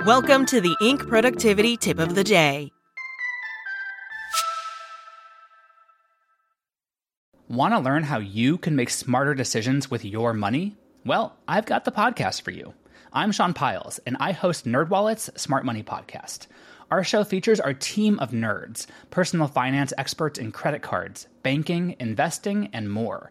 Welcome to the Inc. Productivity Tip of the Day. Want to learn how you can make smarter decisions with your money? Well, I've got the podcast for you. I'm Sean Pyles, and I host NerdWallet's Smart Money Podcast. Our show features our team of nerds, personal finance experts in credit cards, banking, investing, and more.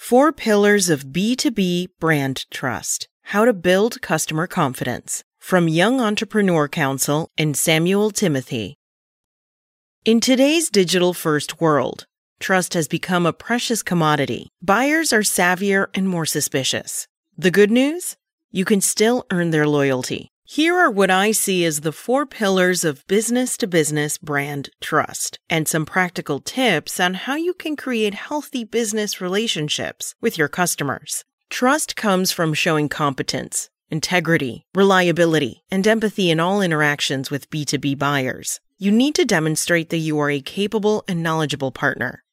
Four pillars of B2B brand trust. How to build customer confidence. From Young Entrepreneur Council and Samuel Timothy. In today's digital first world, trust has become a precious commodity. Buyers are savvier and more suspicious. The good news? You can still earn their loyalty. Here are what I see as the four pillars of business to business brand trust and some practical tips on how you can create healthy business relationships with your customers. Trust comes from showing competence, integrity, reliability, and empathy in all interactions with B2B buyers. You need to demonstrate that you are a capable and knowledgeable partner.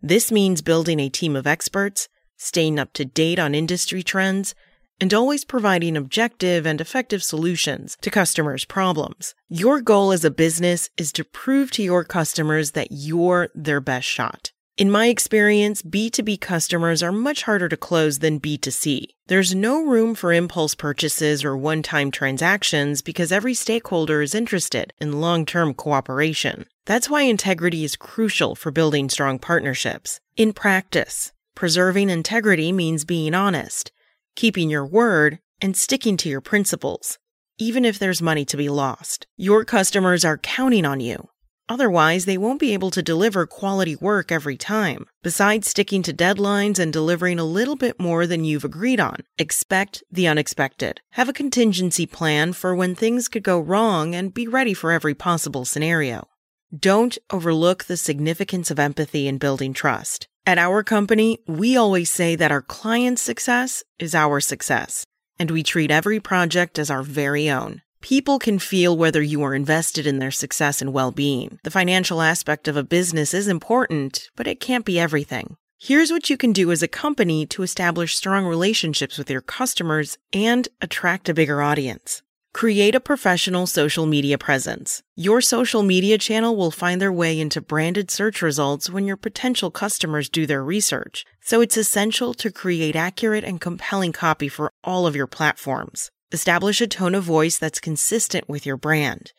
This means building a team of experts, staying up to date on industry trends, and always providing objective and effective solutions to customers' problems. Your goal as a business is to prove to your customers that you're their best shot. In my experience, B2B customers are much harder to close than B2C. There's no room for impulse purchases or one time transactions because every stakeholder is interested in long term cooperation. That's why integrity is crucial for building strong partnerships. In practice, preserving integrity means being honest keeping your word, and sticking to your principles, even if there's money to be lost. Your customers are counting on you. Otherwise, they won't be able to deliver quality work every time. Besides sticking to deadlines and delivering a little bit more than you've agreed on, expect the unexpected. Have a contingency plan for when things could go wrong and be ready for every possible scenario. Don't overlook the significance of empathy in building trust. At our company, we always say that our client's success is our success, and we treat every project as our very own. People can feel whether you are invested in their success and well being. The financial aspect of a business is important, but it can't be everything. Here's what you can do as a company to establish strong relationships with your customers and attract a bigger audience. Create a professional social media presence. Your social media channel will find their way into branded search results when your potential customers do their research, so it's essential to create accurate and compelling copy for all of your platforms. Establish a tone of voice that's consistent with your brand.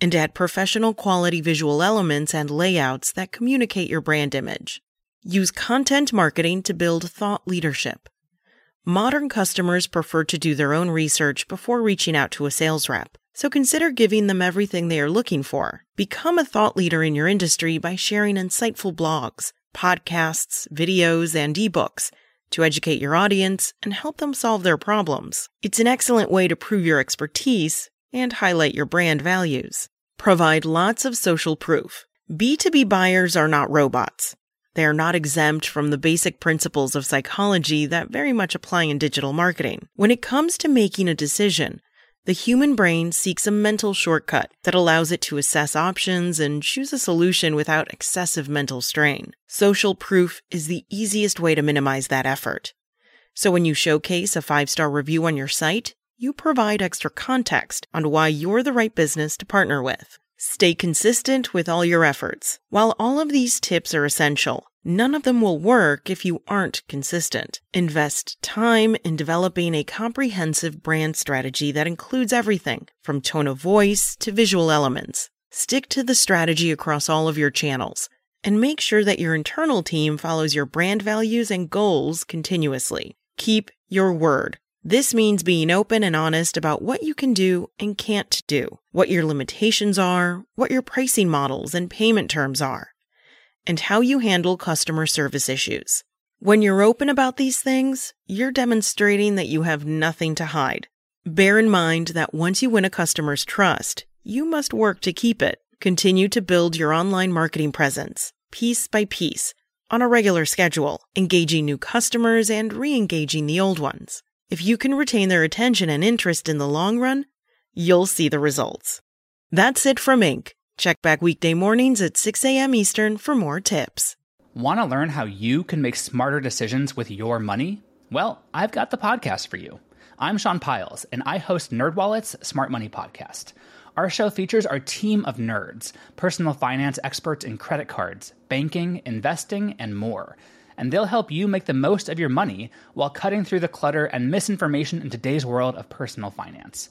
And add professional quality visual elements and layouts that communicate your brand image. Use content marketing to build thought leadership. Modern customers prefer to do their own research before reaching out to a sales rep. So consider giving them everything they are looking for. Become a thought leader in your industry by sharing insightful blogs, podcasts, videos, and ebooks to educate your audience and help them solve their problems. It's an excellent way to prove your expertise and highlight your brand values. Provide lots of social proof. B2B buyers are not robots. They are not exempt from the basic principles of psychology that very much apply in digital marketing. When it comes to making a decision, the human brain seeks a mental shortcut that allows it to assess options and choose a solution without excessive mental strain. Social proof is the easiest way to minimize that effort. So when you showcase a five star review on your site, you provide extra context on why you're the right business to partner with. Stay consistent with all your efforts. While all of these tips are essential, none of them will work if you aren't consistent. Invest time in developing a comprehensive brand strategy that includes everything from tone of voice to visual elements. Stick to the strategy across all of your channels and make sure that your internal team follows your brand values and goals continuously. Keep your word. This means being open and honest about what you can do and can't do, what your limitations are, what your pricing models and payment terms are, and how you handle customer service issues. When you're open about these things, you're demonstrating that you have nothing to hide. Bear in mind that once you win a customer's trust, you must work to keep it. Continue to build your online marketing presence, piece by piece, on a regular schedule, engaging new customers and re engaging the old ones. If you can retain their attention and interest in the long run, you'll see the results. That's it from Inc. Check back weekday mornings at 6 a.m. Eastern for more tips. Want to learn how you can make smarter decisions with your money? Well, I've got the podcast for you. I'm Sean Pyles, and I host NerdWallet's Smart Money Podcast. Our show features our team of nerds, personal finance experts in credit cards, banking, investing, and more. And they'll help you make the most of your money while cutting through the clutter and misinformation in today's world of personal finance.